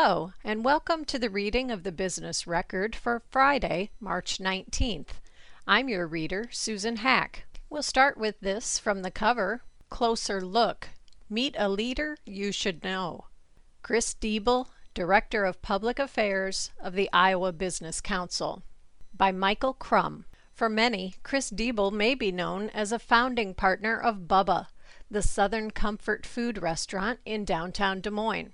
Hello, and welcome to the reading of the Business Record for Friday, March 19th. I'm your reader, Susan Hack. We'll start with this from the cover Closer Look Meet a Leader You Should Know. Chris Diebel, Director of Public Affairs of the Iowa Business Council. By Michael Crumb. For many, Chris Diebel may be known as a founding partner of Bubba, the Southern Comfort Food restaurant in downtown Des Moines.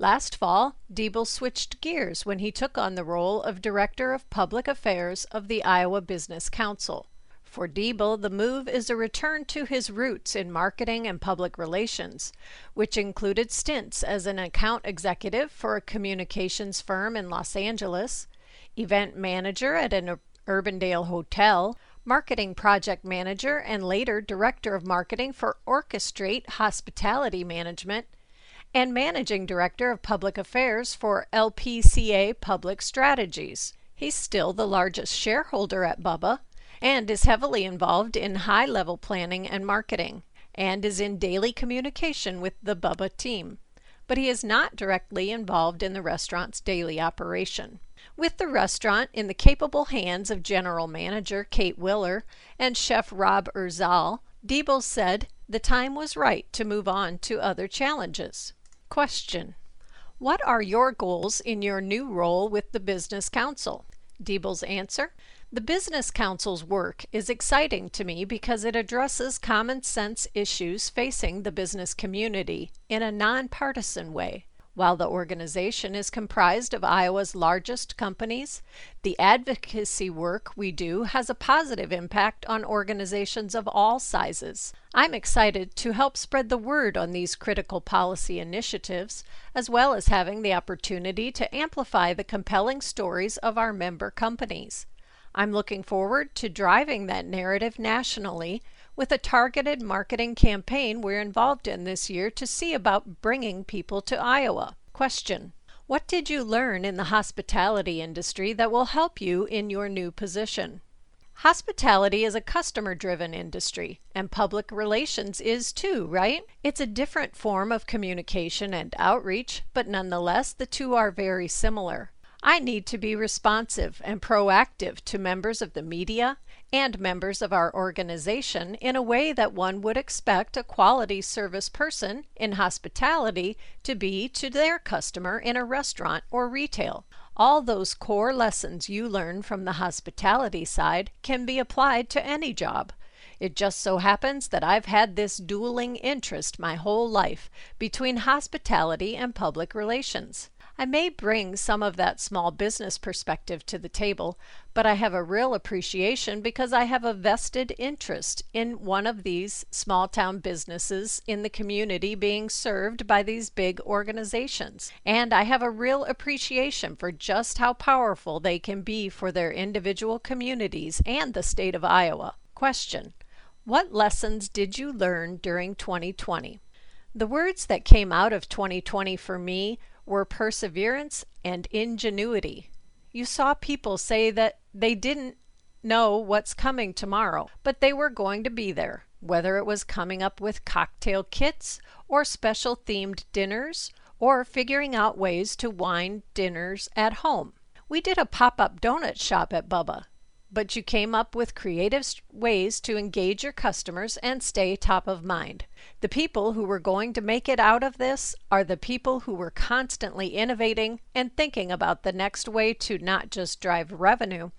Last fall, Diebel switched gears when he took on the role of Director of Public Affairs of the Iowa Business Council. For Diebel, the move is a return to his roots in marketing and public relations, which included stints as an account executive for a communications firm in Los Angeles, event manager at an Urbandale hotel, marketing project manager, and later director of marketing for Orchestrate Hospitality Management, and Managing Director of Public Affairs for LPCA Public Strategies. He's still the largest shareholder at Bubba and is heavily involved in high level planning and marketing, and is in daily communication with the Bubba team. But he is not directly involved in the restaurant's daily operation. With the restaurant in the capable hands of General Manager Kate Willer and Chef Rob Urzal, Diebel said the time was right to move on to other challenges. Question. What are your goals in your new role with the Business Council? Diebel's answer. The Business Council's work is exciting to me because it addresses common sense issues facing the business community in a nonpartisan way. While the organization is comprised of Iowa's largest companies, the advocacy work we do has a positive impact on organizations of all sizes. I'm excited to help spread the word on these critical policy initiatives, as well as having the opportunity to amplify the compelling stories of our member companies. I'm looking forward to driving that narrative nationally with a targeted marketing campaign we're involved in this year to see about bringing people to Iowa. Question What did you learn in the hospitality industry that will help you in your new position? Hospitality is a customer driven industry, and public relations is too, right? It's a different form of communication and outreach, but nonetheless, the two are very similar. I need to be responsive and proactive to members of the media and members of our organization in a way that one would expect a quality service person in hospitality to be to their customer in a restaurant or retail. All those core lessons you learn from the hospitality side can be applied to any job. It just so happens that I've had this dueling interest my whole life between hospitality and public relations. I may bring some of that small business perspective to the table, but I have a real appreciation because I have a vested interest in one of these small town businesses in the community being served by these big organizations. And I have a real appreciation for just how powerful they can be for their individual communities and the state of Iowa. Question What lessons did you learn during 2020? The words that came out of 2020 for me were perseverance and ingenuity. You saw people say that they didn't know what's coming tomorrow, but they were going to be there, whether it was coming up with cocktail kits or special themed dinners or figuring out ways to wind dinners at home. We did a pop up donut shop at Bubba, but you came up with creative ways to engage your customers and stay top of mind. The people who were going to make it out of this are the people who were constantly innovating and thinking about the next way to not just drive revenue,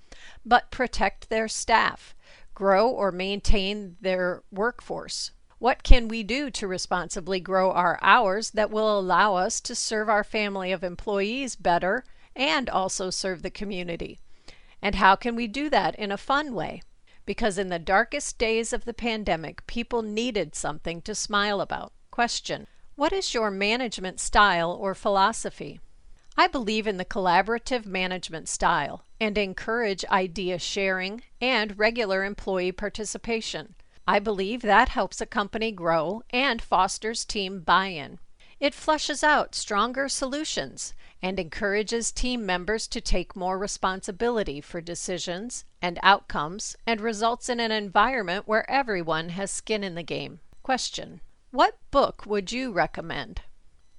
but protect their staff, grow or maintain their workforce. What can we do to responsibly grow our hours that will allow us to serve our family of employees better and also serve the community? And how can we do that in a fun way? Because in the darkest days of the pandemic, people needed something to smile about. Question What is your management style or philosophy? I believe in the collaborative management style and encourage idea sharing and regular employee participation. I believe that helps a company grow and fosters team buy in. It flushes out stronger solutions and encourages team members to take more responsibility for decisions and outcomes and results in an environment where everyone has skin in the game. Question What book would you recommend?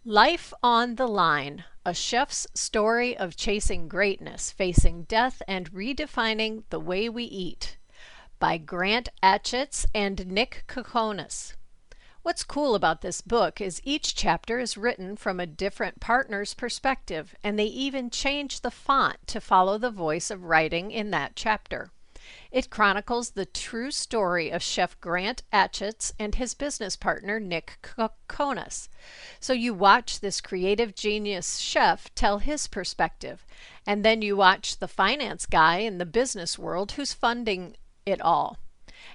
Life on the Line A Chef's Story of Chasing Greatness, Facing Death, and Redefining the Way We Eat by Grant Achatz and Nick Kokonas. What's cool about this book is each chapter is written from a different partner's perspective, and they even change the font to follow the voice of writing in that chapter. It chronicles the true story of Chef Grant Achatz and his business partner Nick Kokonas. So you watch this creative genius chef tell his perspective, and then you watch the finance guy in the business world who's funding it all.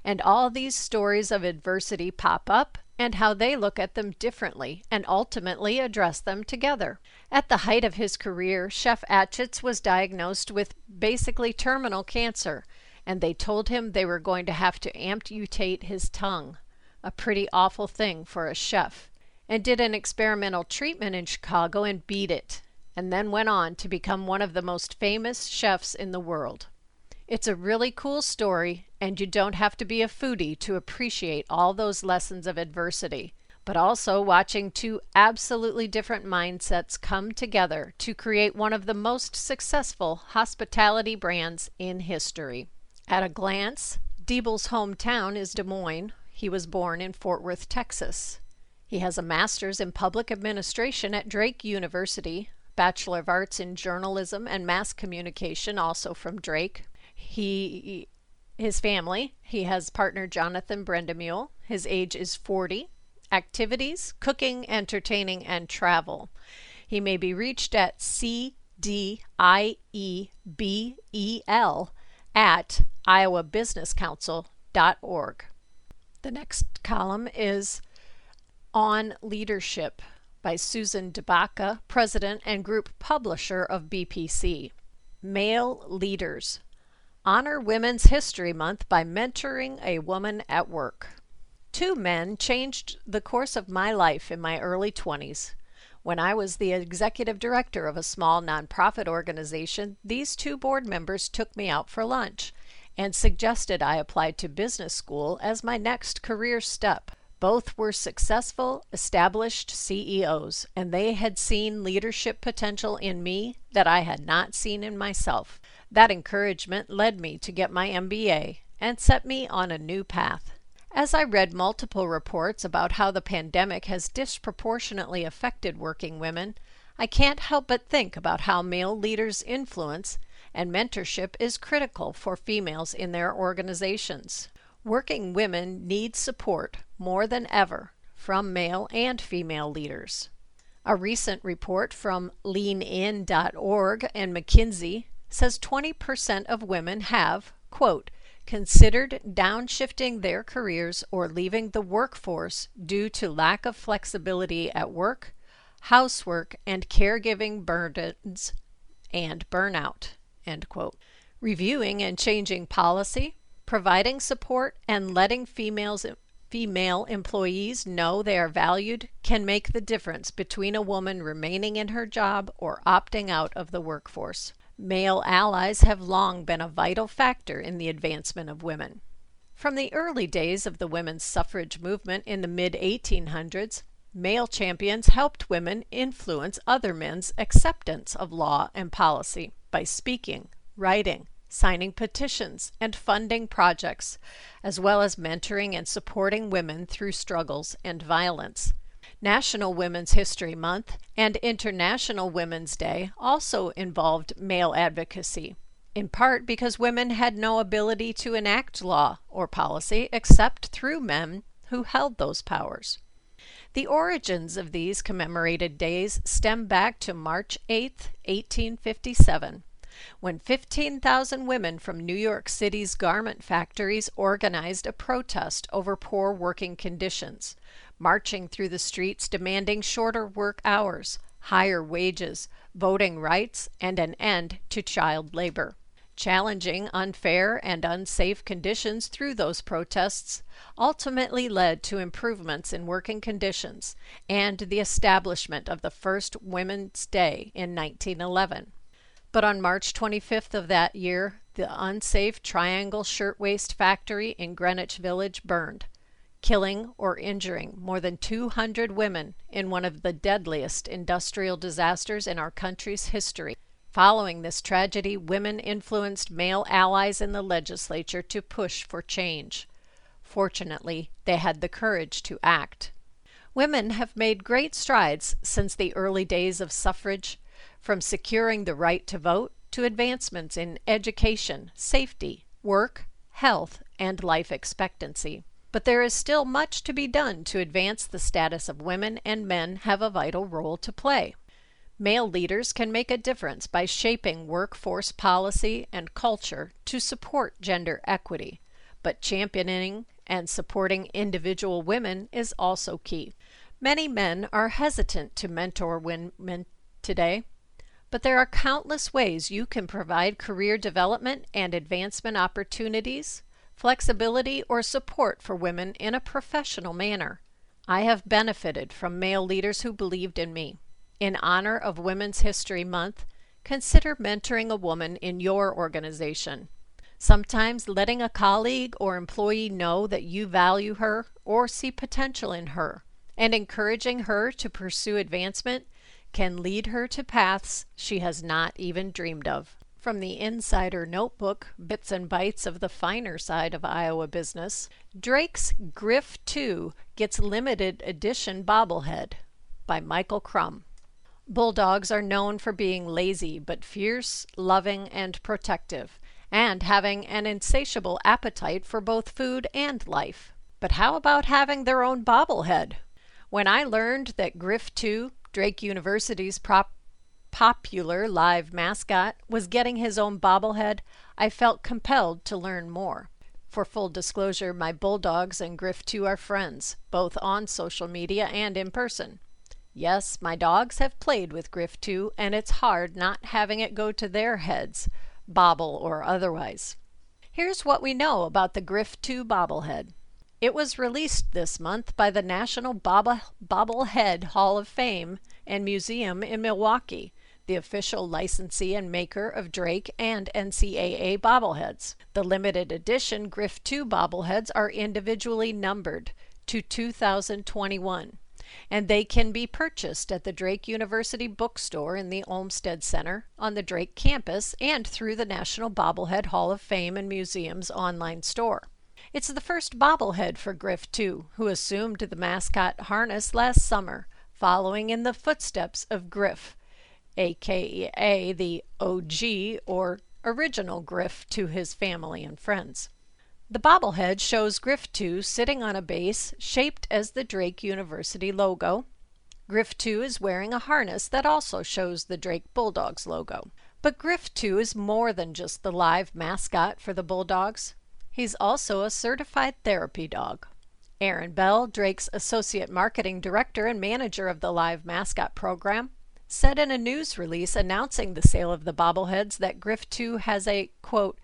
And all these stories of adversity pop up and how they look at them differently and ultimately address them together. At the height of his career, Chef Achatz was diagnosed with basically terminal cancer and they told him they were going to have to amputate his tongue, a pretty awful thing for a chef, and did an experimental treatment in Chicago and beat it, and then went on to become one of the most famous chefs in the world. It's a really cool story, and you don't have to be a foodie to appreciate all those lessons of adversity, but also watching two absolutely different mindsets come together to create one of the most successful hospitality brands in history. At a glance, Diebel's hometown is Des Moines. He was born in Fort Worth, Texas. He has a master's in public administration at Drake University, Bachelor of Arts in journalism and mass communication, also from Drake. He his family, he has partner Jonathan Brendamule. His age is 40. Activities, cooking, entertaining, and travel. He may be reached at C D I E B E L at iowabusinesscouncil.org. The next column is On Leadership by Susan DeBaca, President and Group Publisher of BPC. Male Leaders Honor Women's History Month by mentoring a woman at work. Two men changed the course of my life in my early 20s. When I was the executive director of a small nonprofit organization, these two board members took me out for lunch and suggested I apply to business school as my next career step. Both were successful, established CEOs, and they had seen leadership potential in me that I had not seen in myself. That encouragement led me to get my MBA and set me on a new path. As I read multiple reports about how the pandemic has disproportionately affected working women, I can't help but think about how male leaders' influence and mentorship is critical for females in their organizations. Working women need support more than ever from male and female leaders. A recent report from leanin.org and McKinsey says 20% of women have, quote, considered downshifting their careers or leaving the workforce due to lack of flexibility at work, housework, and caregiving burdens and burnout. end quote. Reviewing and changing policy, providing support, and letting females female employees know they are valued can make the difference between a woman remaining in her job or opting out of the workforce. Male allies have long been a vital factor in the advancement of women. From the early days of the women's suffrage movement in the mid 1800s, male champions helped women influence other men's acceptance of law and policy by speaking, writing, signing petitions, and funding projects, as well as mentoring and supporting women through struggles and violence. National Women's History Month and International Women's Day also involved male advocacy, in part because women had no ability to enact law or policy except through men who held those powers. The origins of these commemorated days stem back to March 8, 1857, when 15,000 women from New York City's garment factories organized a protest over poor working conditions, marching through the streets demanding shorter work hours, higher wages, voting rights, and an end to child labor. Challenging unfair and unsafe conditions through those protests ultimately led to improvements in working conditions and the establishment of the first Women's Day in 1911. But on March 25th of that year, the unsafe Triangle Shirtwaist Factory in Greenwich Village burned, killing or injuring more than 200 women in one of the deadliest industrial disasters in our country's history. Following this tragedy, women influenced male allies in the legislature to push for change. Fortunately, they had the courage to act. Women have made great strides since the early days of suffrage, from securing the right to vote to advancements in education, safety, work, health, and life expectancy. But there is still much to be done to advance the status of women, and men have a vital role to play. Male leaders can make a difference by shaping workforce policy and culture to support gender equity, but championing and supporting individual women is also key. Many men are hesitant to mentor women today, but there are countless ways you can provide career development and advancement opportunities, flexibility, or support for women in a professional manner. I have benefited from male leaders who believed in me. In honor of Women's History Month, consider mentoring a woman in your organization. Sometimes letting a colleague or employee know that you value her or see potential in her and encouraging her to pursue advancement can lead her to paths she has not even dreamed of. From the Insider Notebook, Bits and Bytes of the Finer Side of Iowa Business, Drake's Griff 2 gets limited edition bobblehead by Michael Crumb. Bulldogs are known for being lazy but fierce, loving, and protective, and having an insatiable appetite for both food and life. But how about having their own bobblehead? When I learned that Griff 2, Drake University's prop popular live mascot, was getting his own bobblehead, I felt compelled to learn more. For full disclosure, my Bulldogs and Griff 2 are friends, both on social media and in person. Yes, my dogs have played with Griff 2, and it's hard not having it go to their heads, bobble or otherwise. Here's what we know about the Griff 2 bobblehead. It was released this month by the National Bobble Bobblehead Hall of Fame and Museum in Milwaukee, the official licensee and maker of Drake and NCAA bobbleheads. The limited edition Griff II bobbleheads are individually numbered to 2021 and they can be purchased at the Drake University Bookstore in the Olmsted Center on the Drake campus and through the National Bobblehead Hall of Fame and Museum's online store. It's the first bobblehead for Griff, II, who assumed the mascot harness last summer, following in the footsteps of Griff, aka the OG or original Griff to his family and friends. The bobblehead shows Griff 2 sitting on a base shaped as the Drake University logo. Griff 2 is wearing a harness that also shows the Drake Bulldogs logo. But Griff 2 is more than just the live mascot for the Bulldogs. He's also a certified therapy dog. Aaron Bell, Drake's associate marketing director and manager of the live mascot program, said in a news release announcing the sale of the bobbleheads that Griff 2 has a quote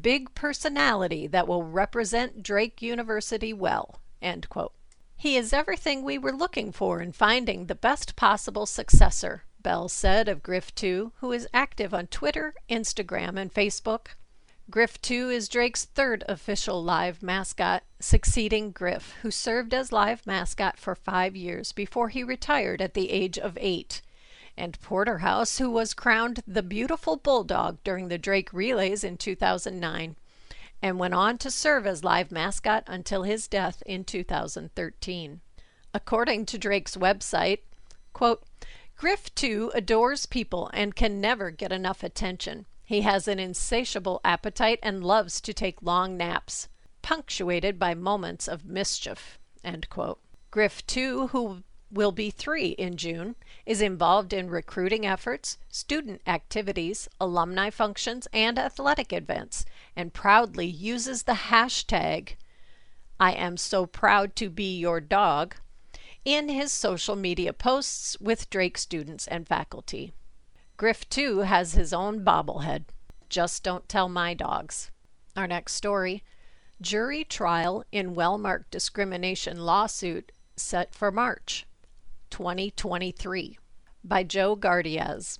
big personality that will represent Drake University well. End quote. He is everything we were looking for in finding the best possible successor, Bell said of Griff 2, who is active on Twitter, Instagram, and Facebook. Griff 2 is Drake's third official live mascot, succeeding Griff, who served as live mascot for five years before he retired at the age of eight and Porterhouse, who was crowned the beautiful bulldog during the Drake relays in 2009 and went on to serve as live mascot until his death in 2013. According to Drake's website, quote, Griff, too, adores people and can never get enough attention. He has an insatiable appetite and loves to take long naps, punctuated by moments of mischief. Griff, too, who will be three in June, is involved in recruiting efforts, student activities, alumni functions, and athletic events, and proudly uses the hashtag I am so proud to be your dog in his social media posts with Drake students and faculty. Griff, too, has his own bobblehead. Just don't tell my dogs. Our next story jury trial in Wellmark discrimination lawsuit set for March. 2023 by Joe Gardyasz.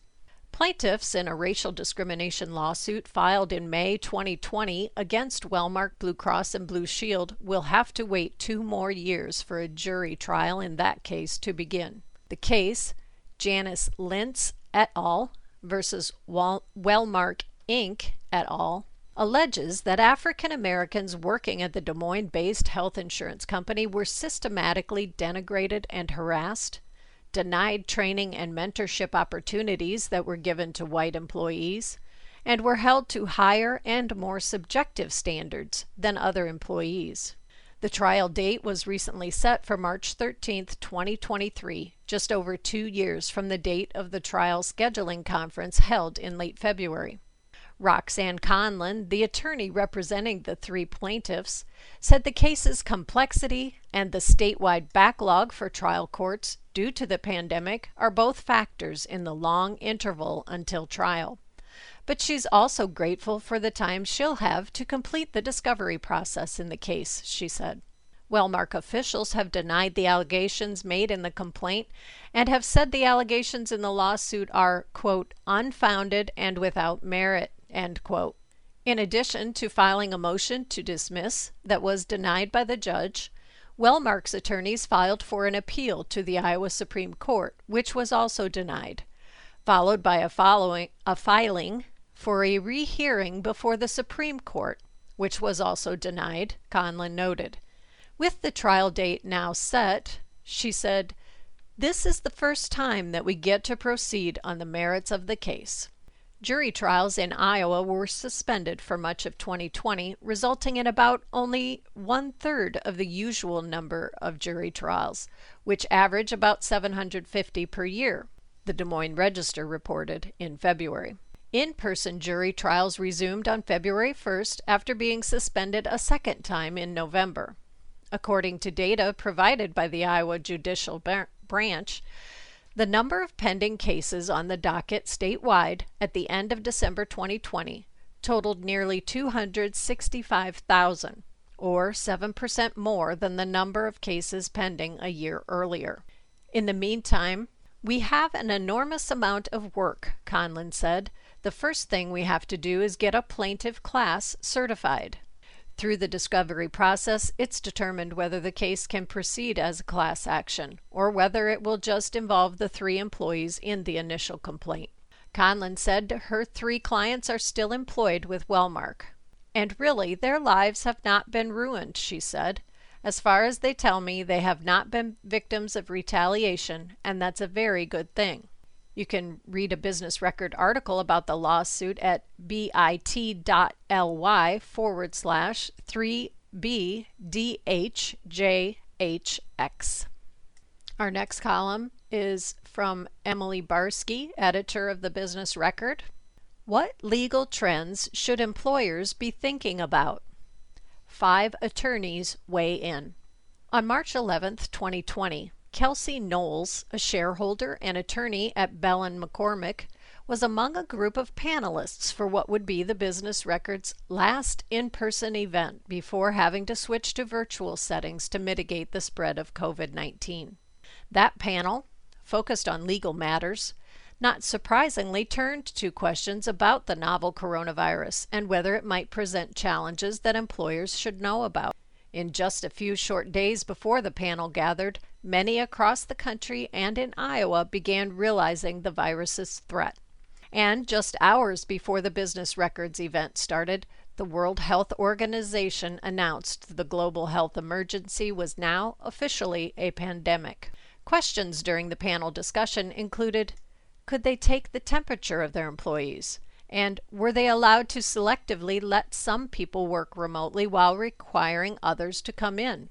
Plaintiffs in a racial discrimination lawsuit filed in May 2020 against Wellmark Blue Cross and Blue Shield will have to wait two more years for a jury trial in that case to begin. The case, Janice Lintz et al. versus Wellmark Inc. et al., alleges that African Americans working at the Des Moines based health insurance company were systematically denigrated and harassed denied training and mentorship opportunities that were given to white employees, and were held to higher and more subjective standards than other employees. The trial date was recently set for March 13, 2023, just over two years from the date of the trial scheduling conference held in late February. Roxanne Conlin, the attorney representing the three plaintiffs, said the case's complexity and the statewide backlog for trial courts due to the pandemic are both factors in the long interval until trial. But she's also grateful for the time she'll have to complete the discovery process in the case, she said. Wellmark officials have denied the allegations made in the complaint and have said the allegations in the lawsuit are, quote, unfounded and without merit, End quote. In addition to filing a motion to dismiss that was denied by the judge, Wellmark's attorneys filed for an appeal to the Iowa Supreme Court, which was also denied, followed by a following a filing for a rehearing before the Supreme Court, which was also denied, Conlin noted. With the trial date now set, she said, "This is the first time that we get to proceed on the merits of the case." Jury trials in Iowa were suspended for much of 2020, resulting in about only one third of the usual number of jury trials, which average about 750 per year, the Des Moines Register reported in February. In person jury trials resumed on February 1st after being suspended a second time in November. According to data provided by the Iowa Judicial Branch, the number of pending cases on the docket statewide at the end of December 2020 totaled nearly 265,000, or 7% more than the number of cases pending a year earlier. In the meantime, we have an enormous amount of work, Conlin said. The first thing we have to do is get a plaintiff class certified. Through the discovery process, it's determined whether the case can proceed as a class action or whether it will just involve the three employees in the initial complaint. Conlin said her three clients are still employed with Wellmark. And really, their lives have not been ruined, she said. As far as they tell me, they have not been victims of retaliation, and that's a very good thing. You can read a business record article about the lawsuit at bit.ly forward slash 3BDHJHX. Our next column is from Emily Barske, editor of the Business Record. What legal trends should employers be thinking about? Five attorneys weigh in. On March 11, 2020, Kelsey Knowles, a shareholder and attorney at Belin McCormick, was among a group of panelists for what would be the Business Record's last in person event before having to switch to virtual settings to mitigate the spread of COVID 19. That panel, focused on legal matters, not surprisingly turned to questions about the novel coronavirus and whether it might present challenges that employers should know about. In just a few short days before the panel gathered, many across the country and in Iowa began realizing the virus's threat. And just hours before the Business Records event started, the World Health Organization announced the global health emergency was now officially a pandemic. Questions during the panel discussion included Could they take the temperature of their employees? And were they allowed to selectively let some people work remotely while requiring others to come in?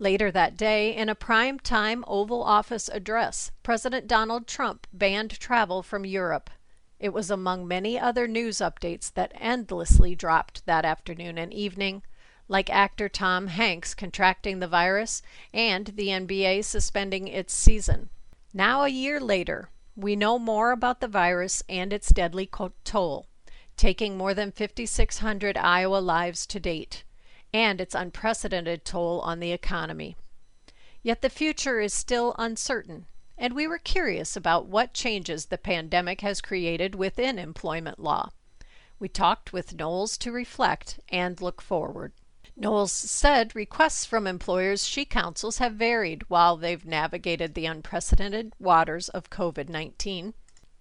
Later that day, in a prime time Oval Office address, President Donald Trump banned travel from Europe. It was among many other news updates that endlessly dropped that afternoon and evening, like actor Tom Hanks contracting the virus and the NBA suspending its season. Now, a year later, we know more about the virus and its deadly toll, taking more than 5,600 Iowa lives to date, and its unprecedented toll on the economy. Yet the future is still uncertain, and we were curious about what changes the pandemic has created within employment law. We talked with Knowles to reflect and look forward. Knowles said requests from employers she counsels have varied while they've navigated the unprecedented waters of COVID 19.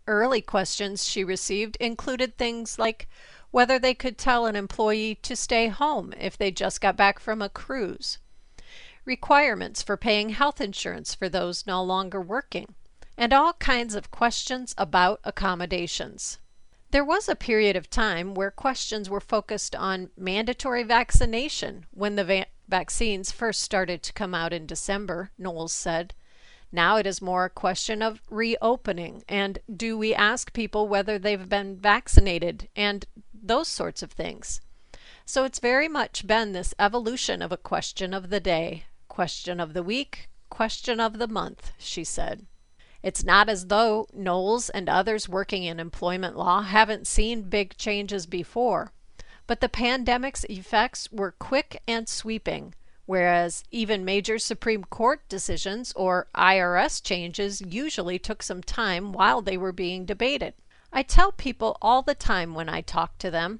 Early questions she received included things like whether they could tell an employee to stay home if they just got back from a cruise, requirements for paying health insurance for those no longer working, and all kinds of questions about accommodations. There was a period of time where questions were focused on mandatory vaccination when the va- vaccines first started to come out in December, Knowles said. Now it is more a question of reopening and do we ask people whether they've been vaccinated and those sorts of things. So it's very much been this evolution of a question of the day, question of the week, question of the month, she said. It's not as though Knowles and others working in employment law haven't seen big changes before, but the pandemic's effects were quick and sweeping, whereas even major Supreme Court decisions or IRS changes usually took some time while they were being debated. I tell people all the time when I talk to them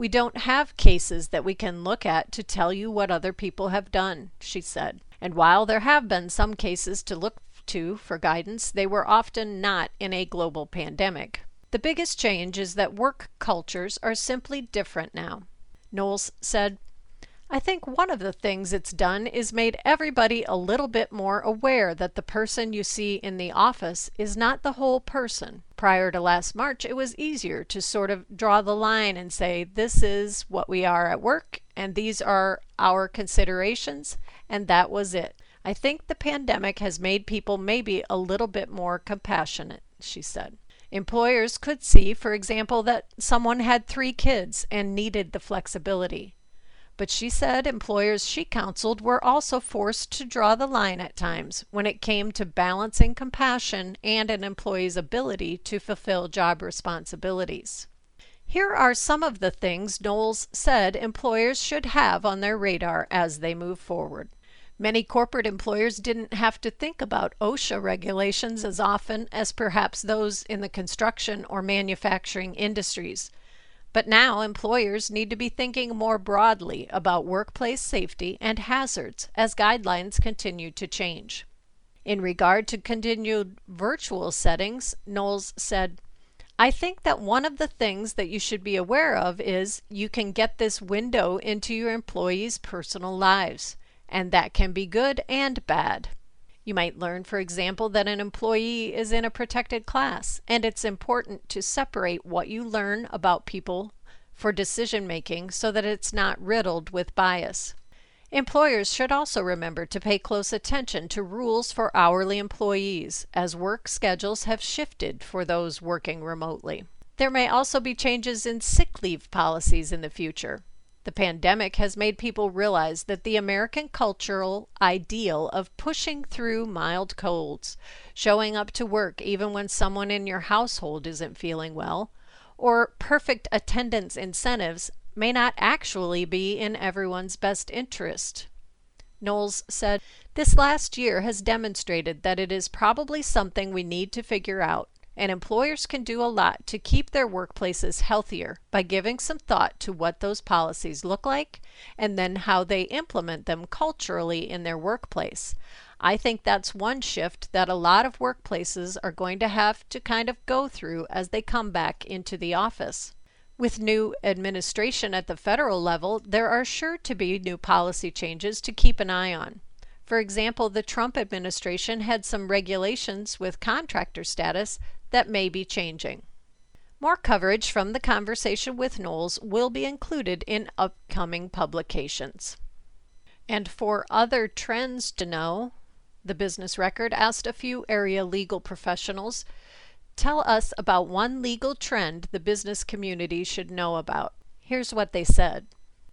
we don't have cases that we can look at to tell you what other people have done, she said. And while there have been some cases to look to for guidance, they were often not in a global pandemic. The biggest change is that work cultures are simply different now. Knowles said, I think one of the things it's done is made everybody a little bit more aware that the person you see in the office is not the whole person. Prior to last March, it was easier to sort of draw the line and say, this is what we are at work, and these are our considerations, and that was it. I think the pandemic has made people maybe a little bit more compassionate, she said. Employers could see, for example, that someone had three kids and needed the flexibility. But she said employers she counseled were also forced to draw the line at times when it came to balancing compassion and an employee's ability to fulfill job responsibilities. Here are some of the things Knowles said employers should have on their radar as they move forward. Many corporate employers didn't have to think about OSHA regulations as often as perhaps those in the construction or manufacturing industries. But now employers need to be thinking more broadly about workplace safety and hazards as guidelines continue to change. In regard to continued virtual settings, Knowles said, I think that one of the things that you should be aware of is you can get this window into your employees' personal lives and that can be good and bad. You might learn, for example, that an employee is in a protected class, and it's important to separate what you learn about people for decision making so that it's not riddled with bias. Employers should also remember to pay close attention to rules for hourly employees as work schedules have shifted for those working remotely. There may also be changes in sick leave policies in the future. The pandemic has made people realize that the American cultural ideal of pushing through mild colds, showing up to work even when someone in your household isn't feeling well, or perfect attendance incentives may not actually be in everyone's best interest. Knowles said, This last year has demonstrated that it is probably something we need to figure out and employers can do a lot to keep their workplaces healthier by giving some thought to what those policies look like and then how they implement them culturally in their workplace. I think that's one shift that a lot of workplaces are going to have to kind of go through as they come back into the office. With new administration at the federal level, there are sure to be new policy changes to keep an eye on. For example, the Trump administration had some regulations with contractor status that may be changing. More coverage from the conversation with Knowles will be included in upcoming publications. And for other trends to know, the Business Record asked a few area legal professionals tell us about one legal trend the business community should know about. Here's what they said.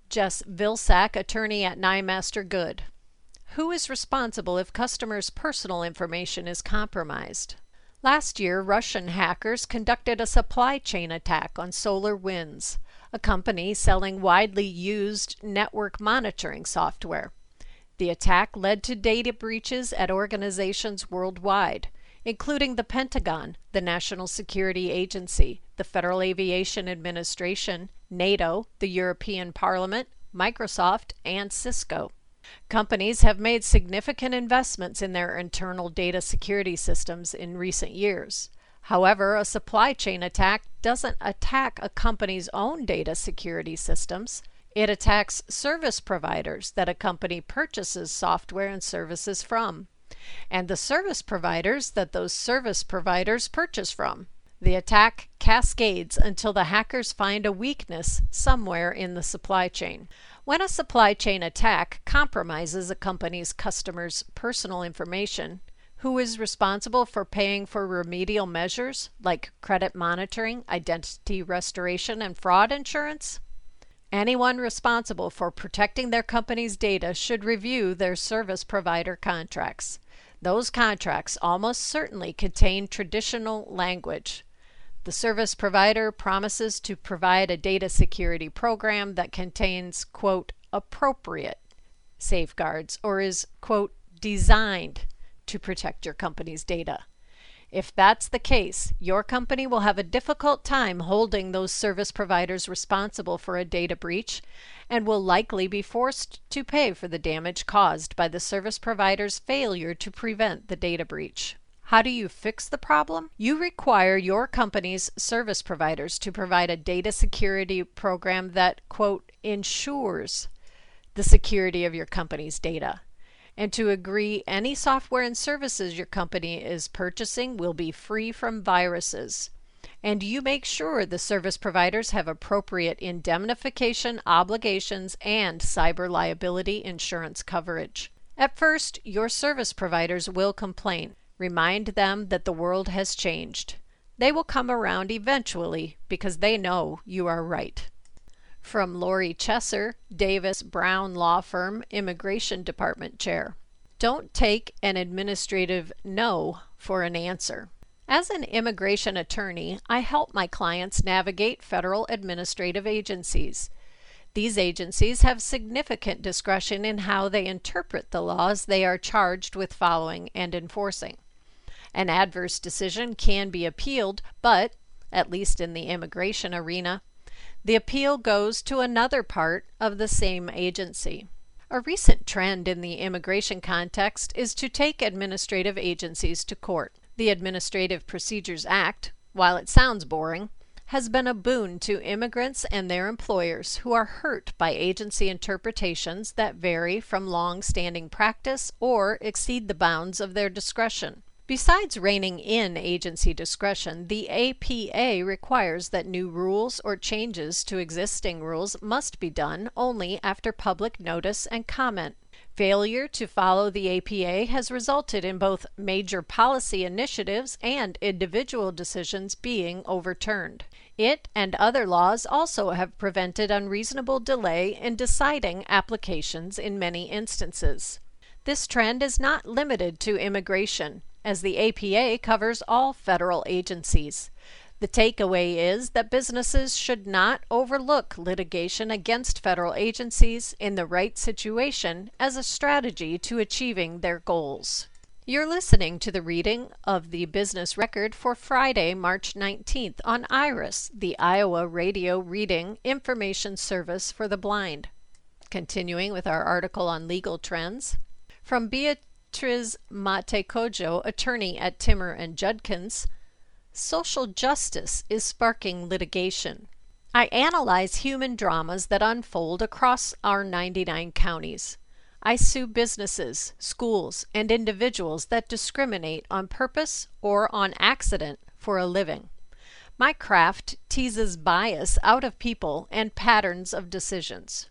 Jess Vilsack, attorney at Nyemaster Goode. Who is responsible if customers' personal information is compromised? Last year, Russian hackers conducted a supply chain attack on SolarWinds, a company selling widely used network monitoring software. The attack led to data breaches at organizations worldwide, including the Pentagon, the National Security Agency, the Federal Aviation Administration, NATO, the European Parliament, Microsoft, and Cisco. Companies have made significant investments in their internal data security systems in recent years. However, a supply chain attack doesn't attack a company's own data security systems. It attacks service providers that a company purchases software and services from, and the service providers that those service providers purchase from. The attack cascades until the hackers find a weakness somewhere in the supply chain. When a supply chain attack compromises a company's customers' personal information, who is responsible for paying for remedial measures like credit monitoring, identity restoration, and fraud insurance? Anyone responsible for protecting their company's data should review their service provider contracts. Those contracts almost certainly contain traditional language. The service provider promises to provide a data security program that contains, quote, appropriate safeguards or is, quote, designed to protect your company's data. If that's the case, your company will have a difficult time holding those service providers responsible for a data breach and will likely be forced to pay for the damage caused by the service provider's failure to prevent the data breach. How do you fix the problem? You require your company's service providers to provide a data security program that, quote, ensures the security of your company's data, and to agree any software and services your company is purchasing will be free from viruses. And you make sure the service providers have appropriate indemnification obligations and cyber liability insurance coverage. At first, your service providers will complain. Remind them that the world has changed. They will come around eventually because they know you are right. From Lori Chesser, Davis Brown Law Firm, Immigration Department Chair. Don't take an administrative no for an answer. As an immigration attorney, I help my clients navigate federal administrative agencies. These agencies have significant discretion in how they interpret the laws they are charged with following and enforcing. An adverse decision can be appealed, but, at least in the immigration arena, the appeal goes to another part of the same agency. A recent trend in the immigration context is to take administrative agencies to court. The Administrative Procedures Act, while it sounds boring, has been a boon to immigrants and their employers who are hurt by agency interpretations that vary from long standing practice or exceed the bounds of their discretion. Besides reining in agency discretion, the APA requires that new rules or changes to existing rules must be done only after public notice and comment. Failure to follow the APA has resulted in both major policy initiatives and individual decisions being overturned. It and other laws also have prevented unreasonable delay in deciding applications in many instances. This trend is not limited to immigration as the APA covers all federal agencies. The takeaway is that businesses should not overlook litigation against federal agencies in the right situation as a strategy to achieving their goals. You're listening to the reading of the business record for Friday, March 19th on IRIS, the Iowa Radio Reading Information Service for the Blind. Continuing with our article on legal trends. From Beat Triz Mate-Kodjo, attorney at Timmer and Judkins, social justice is sparking litigation. I analyze human dramas that unfold across our 99 counties. I sue businesses, schools, and individuals that discriminate on purpose or on accident for a living. My craft teases bias out of people and patterns of decisions.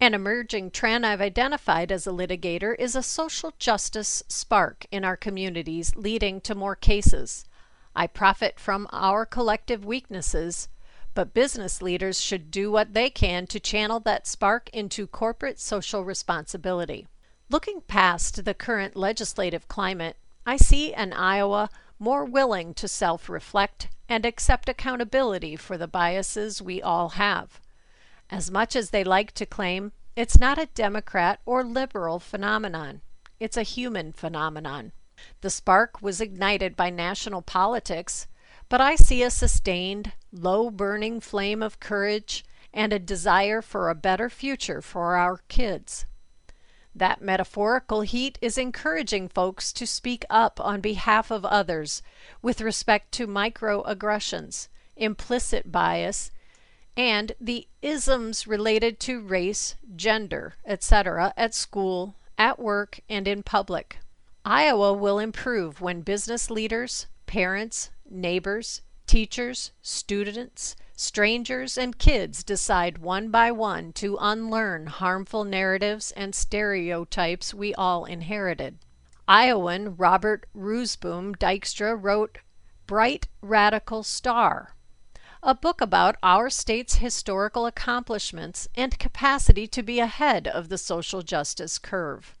An emerging trend I've identified as a litigator is a social justice spark in our communities leading to more cases. I profit from our collective weaknesses, but business leaders should do what they can to channel that spark into corporate social responsibility. Looking past the current legislative climate, I see an Iowa more willing to self reflect and accept accountability for the biases we all have. As much as they like to claim, it's not a Democrat or liberal phenomenon. It's a human phenomenon. The spark was ignited by national politics, but I see a sustained, low burning flame of courage and a desire for a better future for our kids. That metaphorical heat is encouraging folks to speak up on behalf of others with respect to microaggressions, implicit bias, and the isms related to race, gender, etc. at school, at work, and in public. Iowa will improve when business leaders, parents, neighbors, teachers, students, strangers, and kids decide one by one to unlearn harmful narratives and stereotypes we all inherited. Iowan Robert Roosboom Dykstra wrote Bright Radical Star a book about our state's historical accomplishments and capacity to be ahead of the social justice curve.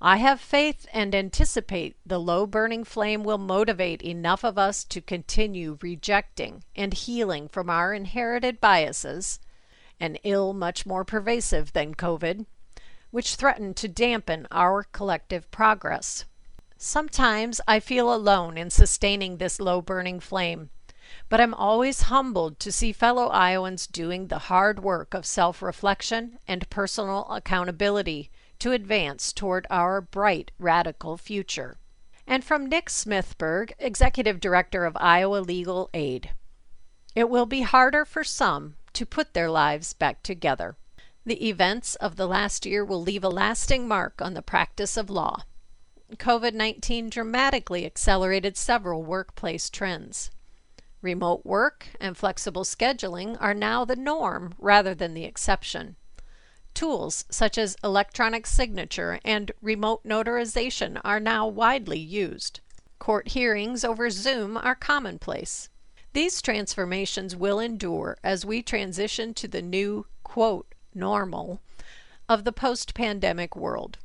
I have faith and anticipate the low burning flame will motivate enough of us to continue rejecting and healing from our inherited biases, an ill much more pervasive than COVID, which threaten to dampen our collective progress. Sometimes I feel alone in sustaining this low burning flame but I'm always humbled to see fellow Iowans doing the hard work of self reflection and personal accountability to advance toward our bright, radical future. And from Nick Smithberg, Executive Director of Iowa Legal Aid It will be harder for some to put their lives back together. The events of the last year will leave a lasting mark on the practice of law. COVID 19 dramatically accelerated several workplace trends. Remote work and flexible scheduling are now the norm rather than the exception. Tools such as electronic signature and remote notarization are now widely used. Court hearings over Zoom are commonplace. These transformations will endure as we transition to the new, quote, normal of the post pandemic world.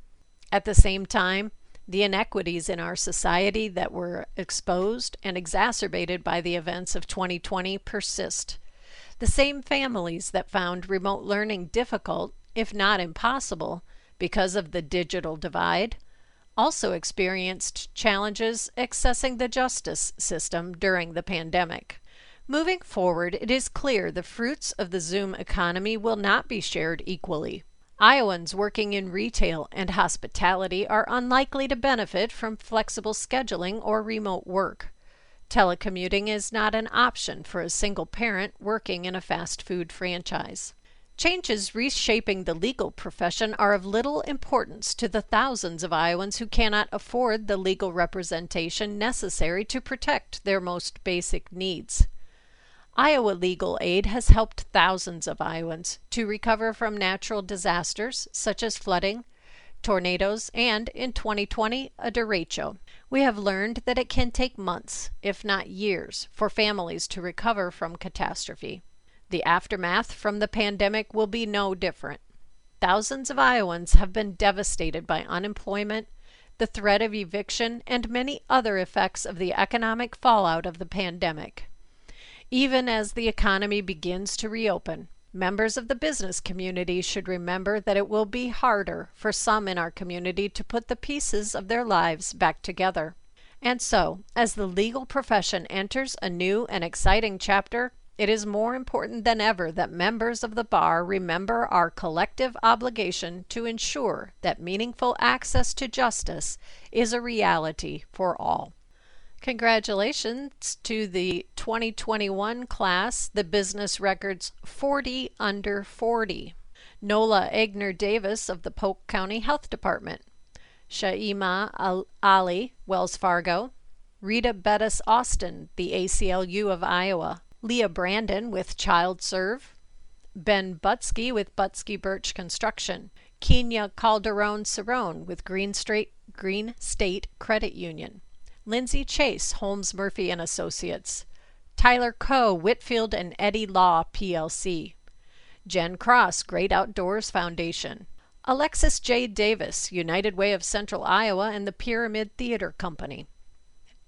At the same time, the inequities in our society that were exposed and exacerbated by the events of 2020 persist. The same families that found remote learning difficult, if not impossible, because of the digital divide, also experienced challenges accessing the justice system during the pandemic. Moving forward, it is clear the fruits of the Zoom economy will not be shared equally. Iowans working in retail and hospitality are unlikely to benefit from flexible scheduling or remote work. Telecommuting is not an option for a single parent working in a fast food franchise. Changes reshaping the legal profession are of little importance to the thousands of Iowans who cannot afford the legal representation necessary to protect their most basic needs. Iowa Legal Aid has helped thousands of Iowans to recover from natural disasters such as flooding, tornadoes, and, in 2020, a derecho. We have learned that it can take months, if not years, for families to recover from catastrophe. The aftermath from the pandemic will be no different. Thousands of Iowans have been devastated by unemployment, the threat of eviction, and many other effects of the economic fallout of the pandemic. Even as the economy begins to reopen, members of the business community should remember that it will be harder for some in our community to put the pieces of their lives back together. And so, as the legal profession enters a new and exciting chapter, it is more important than ever that members of the bar remember our collective obligation to ensure that meaningful access to justice is a reality for all. Congratulations to the 2021 class, the Business Records 40 Under 40. Nola Aigner Davis of the Polk County Health Department, Shaima Ali, Wells Fargo, Rita Bettis Austin, the ACLU of Iowa, Leah Brandon with Child Serve, Ben Butsky with Butsky Birch Construction, Kenya Calderon Cerrone with Green Green State Credit Union. Lindsay Chase, Holmes Murphy and Associates, Tyler Coe, Whitfield and Eddy Law PLC, Jen Cross, Great Outdoors Foundation, Alexis J. Davis, United Way of Central Iowa and the Pyramid Theater Company,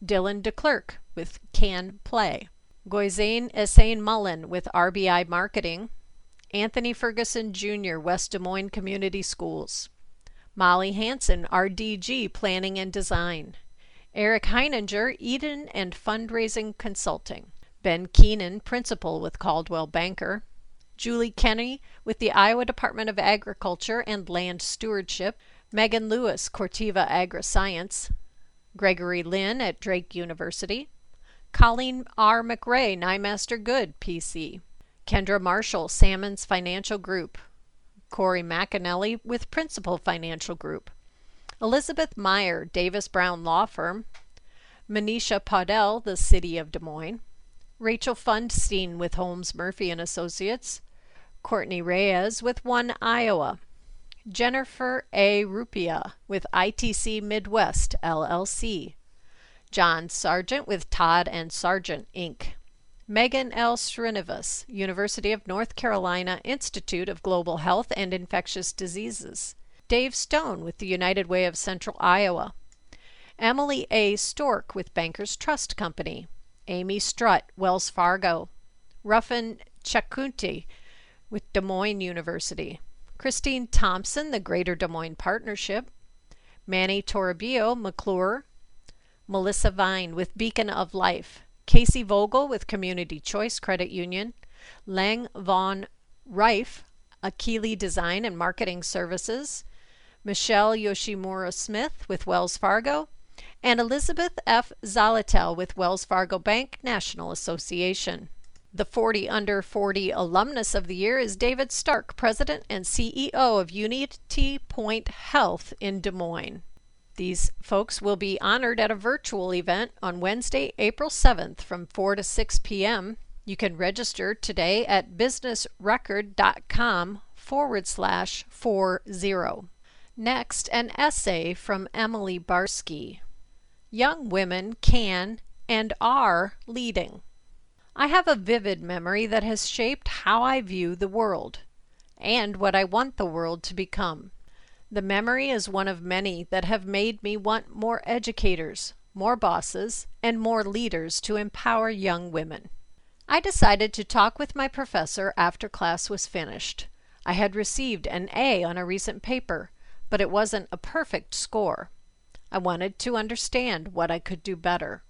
Dylan DeClerc with Can Play, Goizain Essane Mullen with RBI Marketing, Anthony Ferguson Jr., West Des Moines Community Schools, Molly Hanson, RDG Planning and Design, Eric Heininger, Eden and Fundraising Consulting. Ben Keenan, Principal with Coldwell Banker. Julie Kenny with the Iowa Department of Agriculture and Land Stewardship. Megan Lewis, Corteva AgriScience. Gregory Lynn at Drake University. Colleen R. McRae, Nyemaster Goode, PC. Kendra Marshall, Sammons Financial Group. Corey McAnally with Principal Financial Group. Elizabeth Meyer, Davis Brown Law Firm. Manisha Paudel, the City of Des Moines. Rachel Fundstein with Holmes Murphy and Associates. Courtney Reyes with One Iowa. Jennifer A. Rupia with ITC Midwest LLC. John Sargent with Todd and Sargent Inc. Megan L. Srinivas, University of North Carolina Institute of Global Health and Infectious Diseases. Dave Stone with the United Way of Central Iowa. Emily A. Stork with Bankers Trust Company. Amy Strutt, Wells Fargo. Ruffin Chakunti with Des Moines University. Christine Thompson, the Greater Des Moines Partnership. Manny Toribio, McClure. Melissa Vine with Beacon of Life. Casey Vogel with Community Choice Credit Union. Lang Von Reif, Akili Design and Marketing Services. Michelle Yoshimura Smith with Wells Fargo, and Elizabeth F. Zalatel with Wells Fargo Bank National Association. The 40 Under 40 Alumnus of the Year is David Stark, President and CEO of Unity Point Health in Des Moines. These folks will be honored at a virtual event on Wednesday, April 7th from 4 to 6 p.m. You can register today at businessrecord.com forward slash 40. Next, an essay from Emily Barske. Young women can and are leading. I have a vivid memory that has shaped how I view the world and what I want the world to become. The memory is one of many that have made me want more educators, more bosses, and more leaders to empower young women. I decided to talk with my professor after class was finished. I had received an A on a recent paper but it wasn't a perfect score. I wanted to understand what I could do better.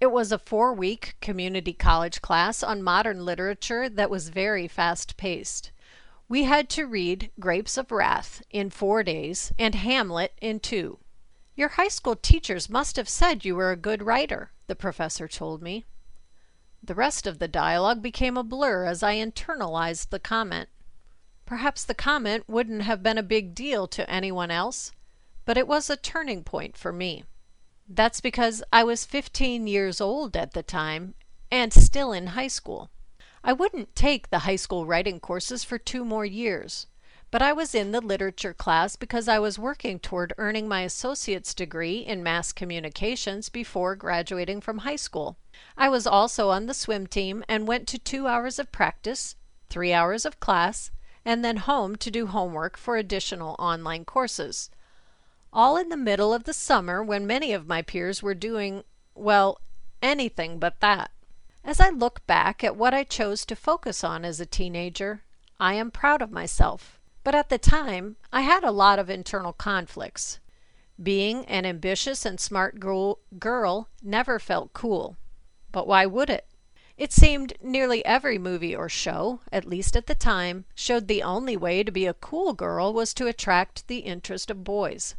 It was a four week community college class on modern literature that was very fast paced. We had to read Grapes of Wrath in four days and Hamlet in two. Your high school teachers must have said you were a good writer, the professor told me. The rest of the dialogue became a blur as I internalized the comment. Perhaps the comment wouldn't have been a big deal to anyone else, but it was a turning point for me. That's because I was 15 years old at the time and still in high school. I wouldn't take the high school writing courses for two more years, but I was in the literature class because I was working toward earning my associate's degree in mass communications before graduating from high school. I was also on the swim team and went to two hours of practice, three hours of class, and then home to do homework for additional online courses. All in the middle of the summer when many of my peers were doing, well, anything but that. As I look back at what I chose to focus on as a teenager, I am proud of myself. But at the time, I had a lot of internal conflicts. Being an ambitious and smart girl, never felt cool. But why would it? It seemed nearly every movie or show, at least at the time, showed the only way to be a cool girl was to attract the interest of boys.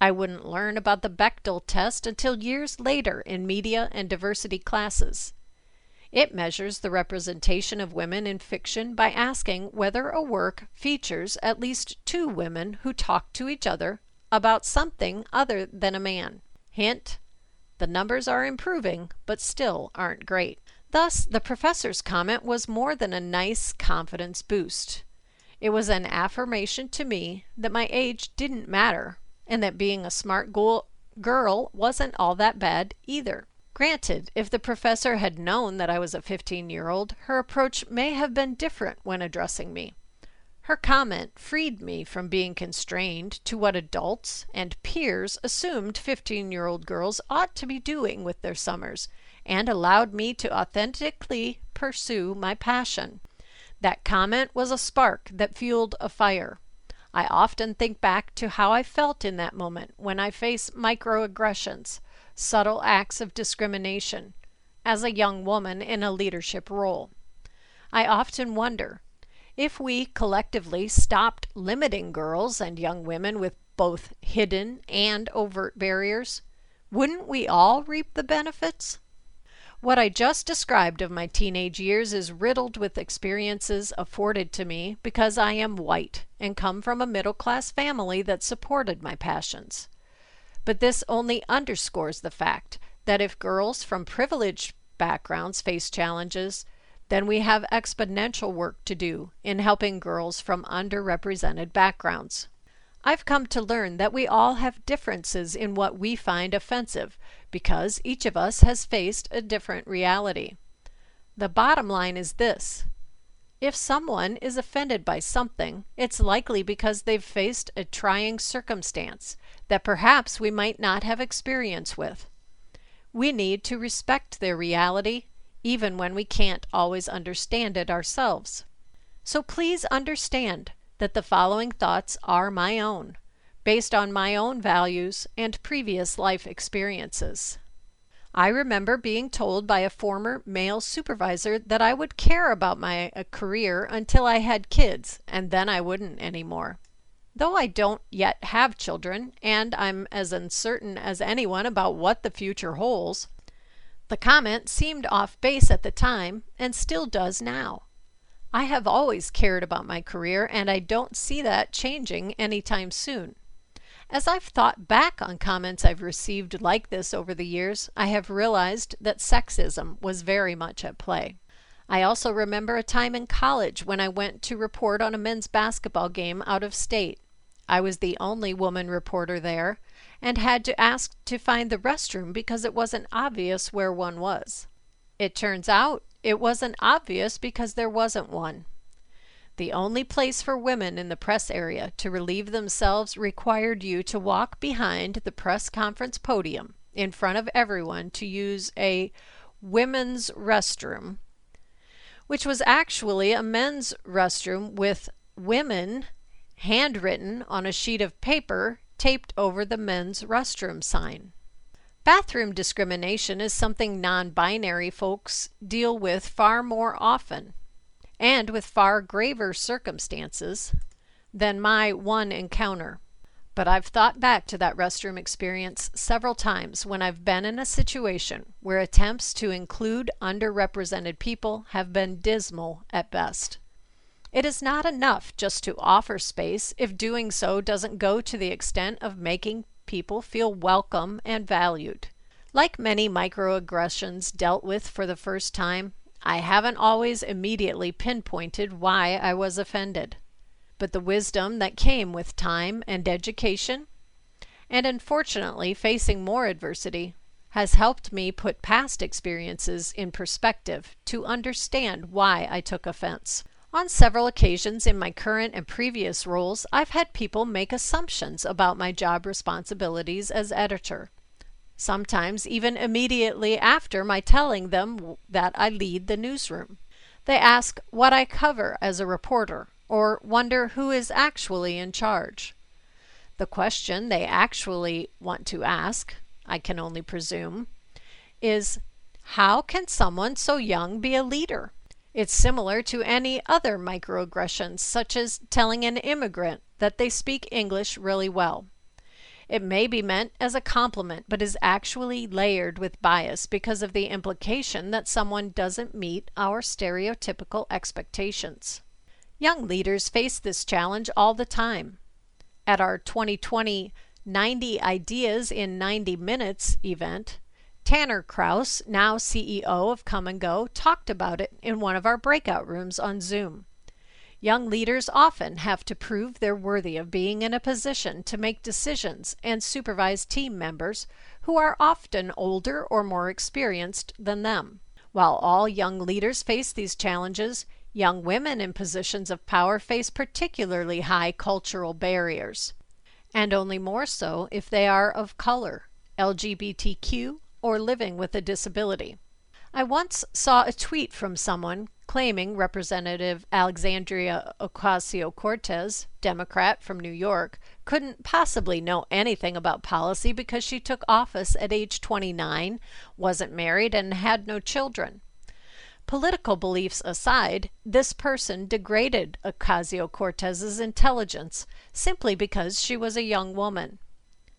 I wouldn't learn about the Bechdel test until years later in media and diversity classes. It measures the representation of women in fiction by asking whether a work features at least two women who talk to each other about something other than a man. Hint, the numbers are improving, but still aren't great. Thus, the professor's comment was more than a nice confidence boost. It was an affirmation to me that my age didn't matter and that being a smart girl wasn't all that bad either. Granted, if the professor had known that I was a 15 year old, her approach may have been different when addressing me. Her comment freed me from being constrained to what adults and peers assumed 15 year old girls ought to be doing with their summers and allowed me to authentically pursue my passion. That comment was a spark that fueled a fire. I often think back to how I felt in that moment when I face microaggressions, subtle acts of discrimination as a young woman in a leadership role. I often wonder if we collectively stopped limiting girls and young women with both hidden and overt barriers, wouldn't we all reap the benefits? What I just described of my teenage years is riddled with experiences afforded to me because I am white and come from a middle class family that supported my passions. But this only underscores the fact that if girls from privileged backgrounds face challenges, then we have exponential work to do in helping girls from underrepresented backgrounds. I've come to learn that we all have differences in what we find offensive because each of us has faced a different reality. The bottom line is this if someone is offended by something, it's likely because they've faced a trying circumstance that perhaps we might not have experience with. We need to respect their reality even when we can't always understand it ourselves. So please understand that the following thoughts are my own, based on my own values and previous life experiences. I remember being told by a former male supervisor that I would care about my uh, career until I had kids, and then I wouldn't anymore. Though I don't yet have children, and I'm as uncertain as anyone about what the future holds, the comment seemed off base at the time and still does now. I have always cared about my career, and I don't see that changing anytime soon. As I've thought back on comments I've received like this over the years, I have realized that sexism was very much at play. I also remember a time in college when I went to report on a men's basketball game out of state. I was the only woman reporter there and had to ask to find the restroom because it wasn't obvious where one was. It turns out it wasn't obvious because there wasn't one. The only place for women in the press area to relieve themselves required you to walk behind the press conference podium in front of everyone to use a women's restroom, which was actually a men's restroom with women handwritten on a sheet of paper taped over the men's restroom sign. Bathroom discrimination is something non binary folks deal with far more often and with far graver circumstances than my one encounter. But I've thought back to that restroom experience several times when I've been in a situation where attempts to include underrepresented people have been dismal at best. It is not enough just to offer space if doing so doesn't go to the extent of making people feel welcome and valued. Like many microaggressions dealt with for the first time, I haven't always immediately pinpointed why I was offended. But the wisdom that came with time and education, and unfortunately facing more adversity, has helped me put past experiences in perspective to understand why I took offense. On several occasions in my current and previous roles, I've had people make assumptions about my job responsibilities as editor. Sometimes even immediately after my telling them that I lead the newsroom. They ask what I cover as a reporter or wonder who is actually in charge. The question they actually want to ask, I can only presume, is how can someone so young be a leader? It's similar to any other microaggressions, such as telling an immigrant that they speak English really well. It may be meant as a compliment, but is actually layered with bias because of the implication that someone doesn't meet our stereotypical expectations. Young leaders face this challenge all the time. At our 2020 90 Ideas in 90 Minutes event, Tanner Krause, now CEO of Kum & Go, talked about it in one of our breakout rooms on Zoom. Young leaders often have to prove they're worthy of being in a position to make decisions and supervise team members who are often older or more experienced than them. While all young leaders face these challenges, young women in positions of power face particularly high cultural barriers, and only more so if they are of color, LGBTQ, or living with a disability. I once saw a tweet from someone claiming Representative Alexandria Ocasio Cortez, Democrat from New York, couldn't possibly know anything about policy because she took office at age 29, wasn't married, and had no children. Political beliefs aside, this person degraded Ocasio Cortez's intelligence simply because she was a young woman.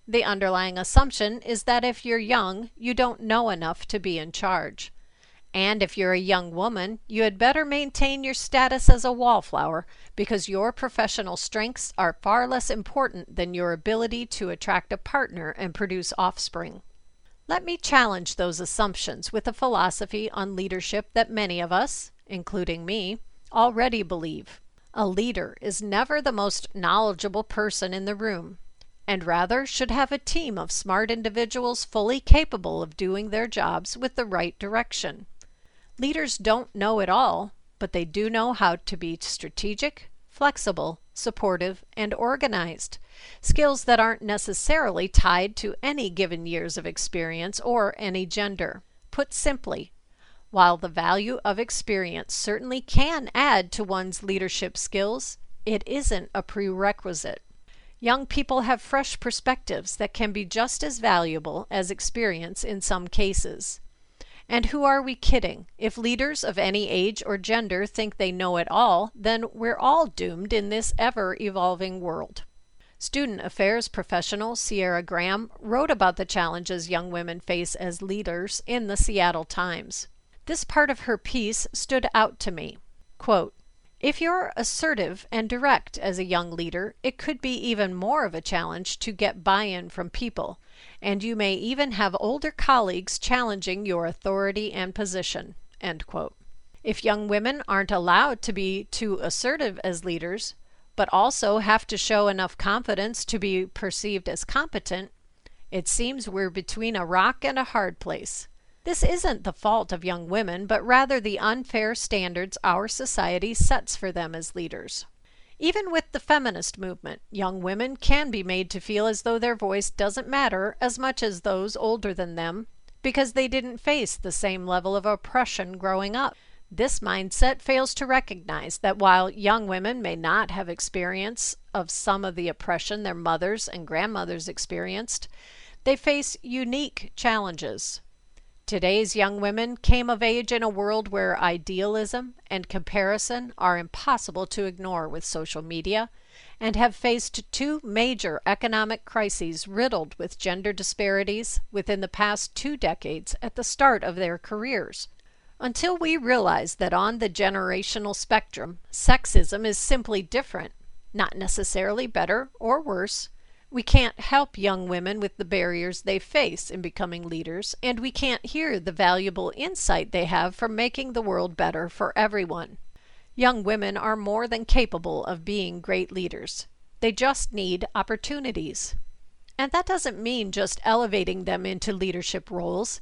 The underlying assumption is that if you're young, you don't know enough to be in charge. And if you're a young woman, you had better maintain your status as a wallflower because your professional strengths are far less important than your ability to attract a partner and produce offspring. Let me challenge those assumptions with a philosophy on leadership that many of us, including me, already believe. A leader is never the most knowledgeable person in the room, and rather should have a team of smart individuals fully capable of doing their jobs with the right direction. Leaders don't know it all, but they do know how to be strategic, flexible, supportive, and organized. Skills that aren't necessarily tied to any given years of experience or any gender. Put simply, while the value of experience certainly can add to one's leadership skills, it isn't a prerequisite. Young people have fresh perspectives that can be just as valuable as experience in some cases. And who are we kidding? If leaders of any age or gender think they know it all, then we're all doomed in this ever evolving world. Student Affairs professional Sierra Graham wrote about the challenges young women face as leaders in the Seattle Times. This part of her piece stood out to me. Quote, if you're assertive and direct as a young leader, it could be even more of a challenge to get buy in from people and you may even have older colleagues challenging your authority and position. If young women aren't allowed to be too assertive as leaders, but also have to show enough confidence to be perceived as competent, it seems we're between a rock and a hard place. This isn't the fault of young women, but rather the unfair standards our society sets for them as leaders. Even with the feminist movement, young women can be made to feel as though their voice doesn't matter as much as those older than them because they didn't face the same level of oppression growing up. This mindset fails to recognize that while young women may not have experience of some of the oppression their mothers and grandmothers experienced, they face unique challenges Today's young women came of age in a world where idealism and comparison are impossible to ignore with social media and have faced two major economic crises riddled with gender disparities within the past two decades at the start of their careers. Until we realize that on the generational spectrum, sexism is simply different, not necessarily better or worse, we can't help young women with the barriers they face in becoming leaders, and we can't hear the valuable insight they have for making the world better for everyone. Young women are more than capable of being great leaders. They just need opportunities. And that doesn't mean just elevating them into leadership roles.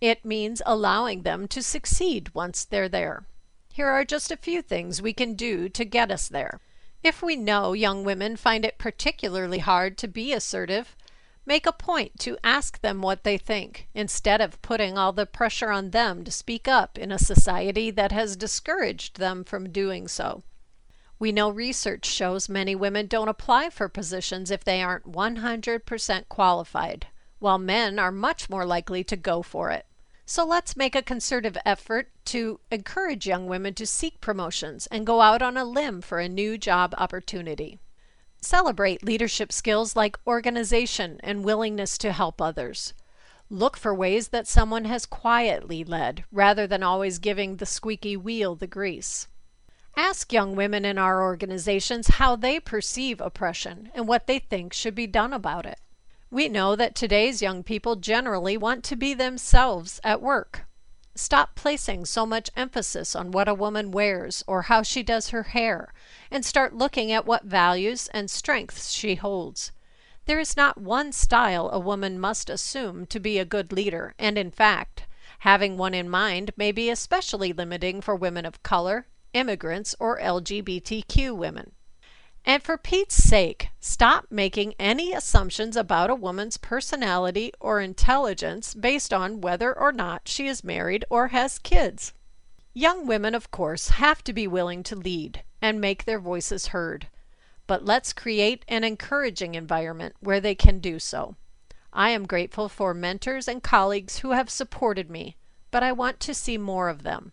It means allowing them to succeed once they're there. Here are just a few things we can do to get us there. If we know young women find it particularly hard to be assertive, make a point to ask them what they think, instead of putting all the pressure on them to speak up in a society that has discouraged them from doing so. We know research shows many women don't apply for positions if they aren't 100% qualified, while men are much more likely to go for it. So let's make a concerted effort to encourage young women to seek promotions and go out on a limb for a new job opportunity. Celebrate leadership skills like organization and willingness to help others. Look for ways that someone has quietly led rather than always giving the squeaky wheel the grease. Ask young women in our organizations how they perceive oppression and what they think should be done about it. We know that today's young people generally want to be themselves at work. Stop placing so much emphasis on what a woman wears or how she does her hair, and start looking at what values and strengths she holds. There is not one style a woman must assume to be a good leader, and in fact, having one in mind may be especially limiting for women of color, immigrants, or LGBTQ women. And for Pete's sake, stop making any assumptions about a woman's personality or intelligence based on whether or not she is married or has kids. Young women, of course, have to be willing to lead and make their voices heard. But let's create an encouraging environment where they can do so. I am grateful for mentors and colleagues who have supported me, but I want to see more of them.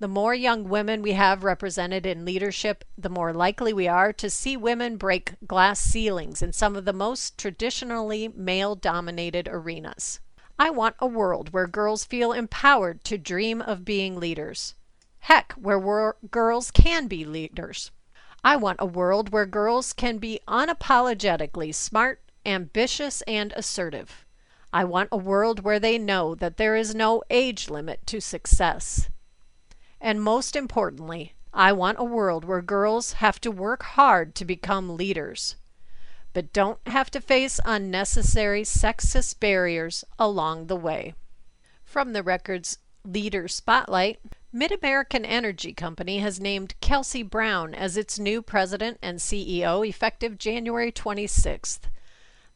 The more young women we have represented in leadership, the more likely we are to see women break glass ceilings in some of the most traditionally male dominated arenas. I want a world where girls feel empowered to dream of being leaders. Heck, where girls can be leaders. I want a world where girls can be unapologetically smart, ambitious, and assertive. I want a world where they know that there is no age limit to success. And most importantly, I want a world where girls have to work hard to become leaders, but don't have to face unnecessary sexist barriers along the way. From the record's Leader Spotlight, Mid American Energy Company has named Kelcey Brown as its new president and CEO effective January 26th.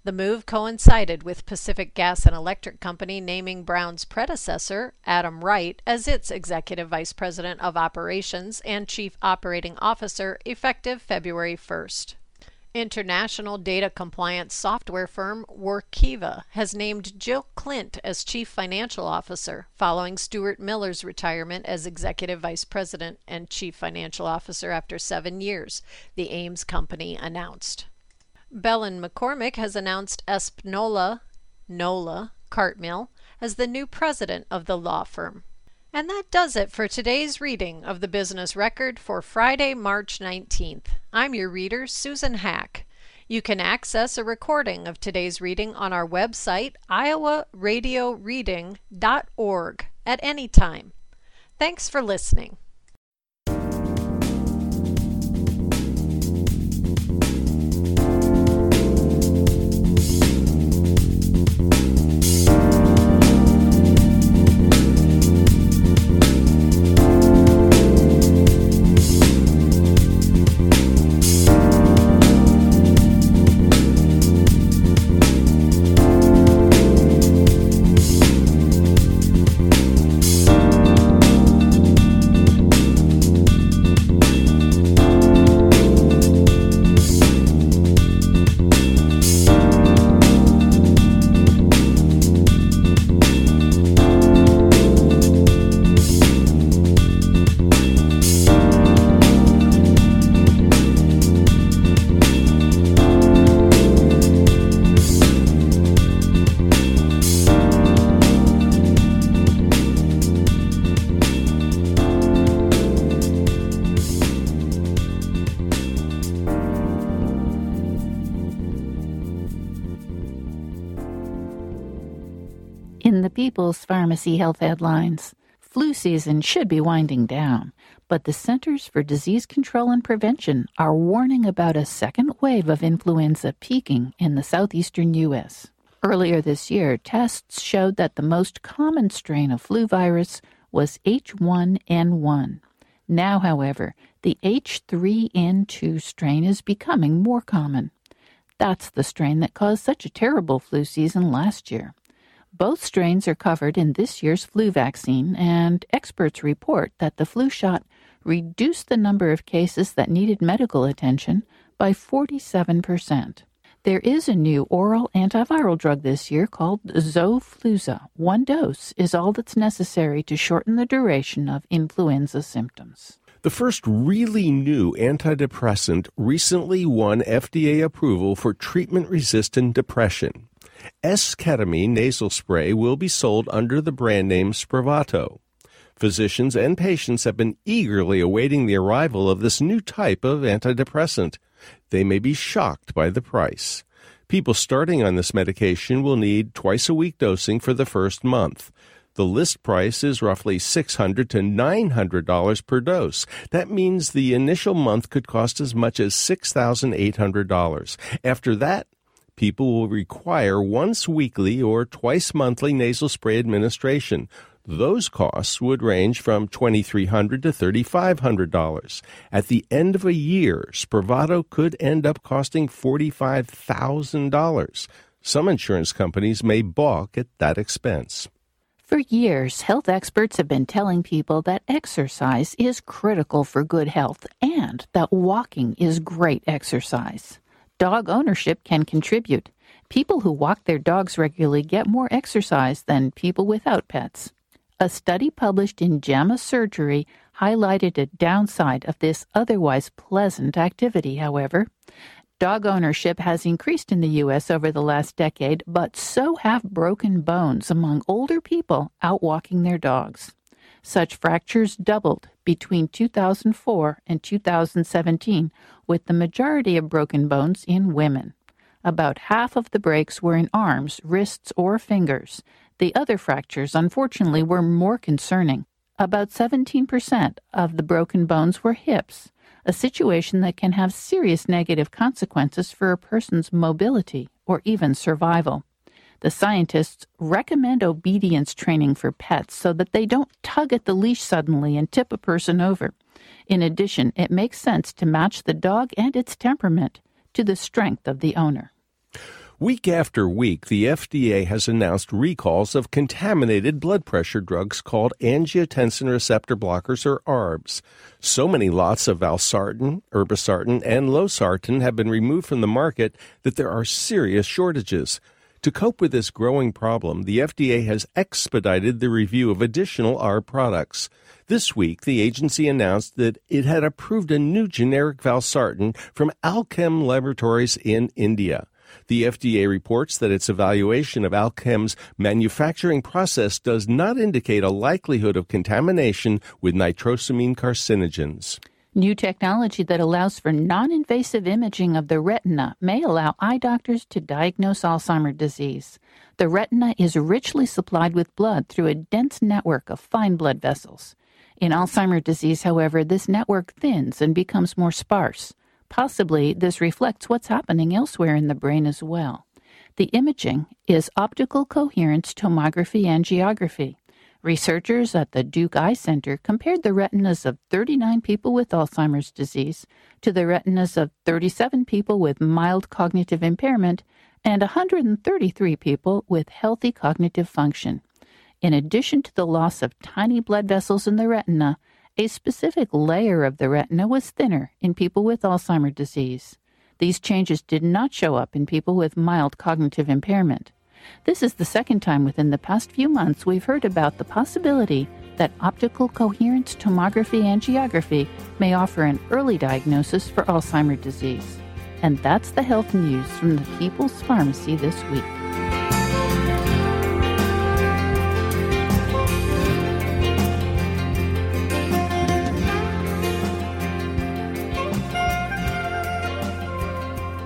The move coincided with Pacific Gas and Electric Company naming Brown's predecessor, Adam Wright, as its Executive Vice President of Operations and Chief Operating Officer effective February 1st. International data compliance software firm Workiva has named Jill Klindt as Chief Financial Officer following Stuart Miller's retirement as Executive Vice President and Chief Financial Officer after seven years, the Ames company announced. Belin McCormick has announced Espnola Nola Cartmill as the new president of the law firm. And that does it for today's reading of the Business Record for Friday, March 19th. I'm your reader, Susan Hack. You can access a recording of today's reading on our website, iowaradioreading.org, at any time. Thanks for listening. Pharmacy Health headlines, flu season should be winding down, but the Centers for Disease Control and Prevention are warning about a second wave of influenza peaking in the southeastern U.S. Earlier this year, tests showed that the most common strain of flu virus was H1N1. Now, however, the H3N2 strain is becoming more common. That's the strain that caused such a terrible flu season last year. Both strains are covered in this year's flu vaccine, and experts report that the flu shot reduced the number of cases that needed medical attention by 47%. There is a new oral antiviral drug this year called Xofluza. One dose is all that's necessary to shorten the duration of influenza symptoms. The first really new antidepressant recently won FDA approval for treatment resistant depression. S-ketamine nasal spray will be sold under the brand name Spravato. Physicians and patients have been eagerly awaiting the arrival of this new type of antidepressant. They may be shocked by the price. People starting on this medication will need twice a week dosing for the first month. The list price is roughly $600 to $900 per dose. That means the initial month could cost as much as $6,800. After that, people will require once weekly or twice monthly nasal spray administration. Those costs would range from $2,300 to $3,500. At the end of a year, Spravato could end up costing $45,000. Some insurance companies may balk at that expense. For years, health experts have been telling people that exercise is critical for good health and that walking is great exercise. Dog ownership can contribute. People who walk their dogs regularly get more exercise than people without pets. A study published in JAMA Surgery highlighted a downside of this otherwise pleasant activity, however. Dog ownership has increased in the U.S. over the last decade, but so have broken bones among older people out walking their dogs. Such fractures doubled between 2004 and 2017, with the majority of broken bones in women. About half of the breaks were in arms, wrists, or fingers, the other fractures, unfortunately, were more concerning. About 17% of the broken bones were hips, a situation that can have serious negative consequences for a person's mobility or even survival. The scientists recommend obedience training for pets so that they don't tug at the leash suddenly and tip a person over. In addition, it makes sense to match the dog and its temperament to the strength of the owner. Week after week, the FDA has announced recalls of contaminated blood pressure drugs called angiotensin receptor blockers or ARBs. So many lots of valsartan, irbesartan, and losartan have been removed from the market that there are serious shortages. To cope with this growing problem, the FDA has expedited the review of additional ARB products. This week, the agency announced that it had approved a new generic valsartan from Alkem Laboratories in India. The FDA reports that its evaluation of Alkem's manufacturing process does not indicate a likelihood of contamination with nitrosamine carcinogens. New technology that allows for non invasive imaging of the retina may allow eye doctors to diagnose Alzheimer's disease. The retina is richly supplied with blood through a dense network of fine blood vessels. In Alzheimer's disease, however, this network thins and becomes more sparse. Possibly this reflects what's happening elsewhere in the brain as well. The imaging is optical coherence tomography angiography. Researchers at the Duke Eye Center compared the retinas of 39 people with Alzheimer's disease to the retinas of 37 people with mild cognitive impairment and 133 people with healthy cognitive function. In addition to the loss of tiny blood vessels in the retina, a specific layer of the retina was thinner in people with Alzheimer's disease. These changes did not show up in people with mild cognitive impairment. This is the second time within the past few months we've heard about the possibility that optical coherence tomography angiography may offer an early diagnosis for Alzheimer's disease. And that's the health news from the People's Pharmacy this week.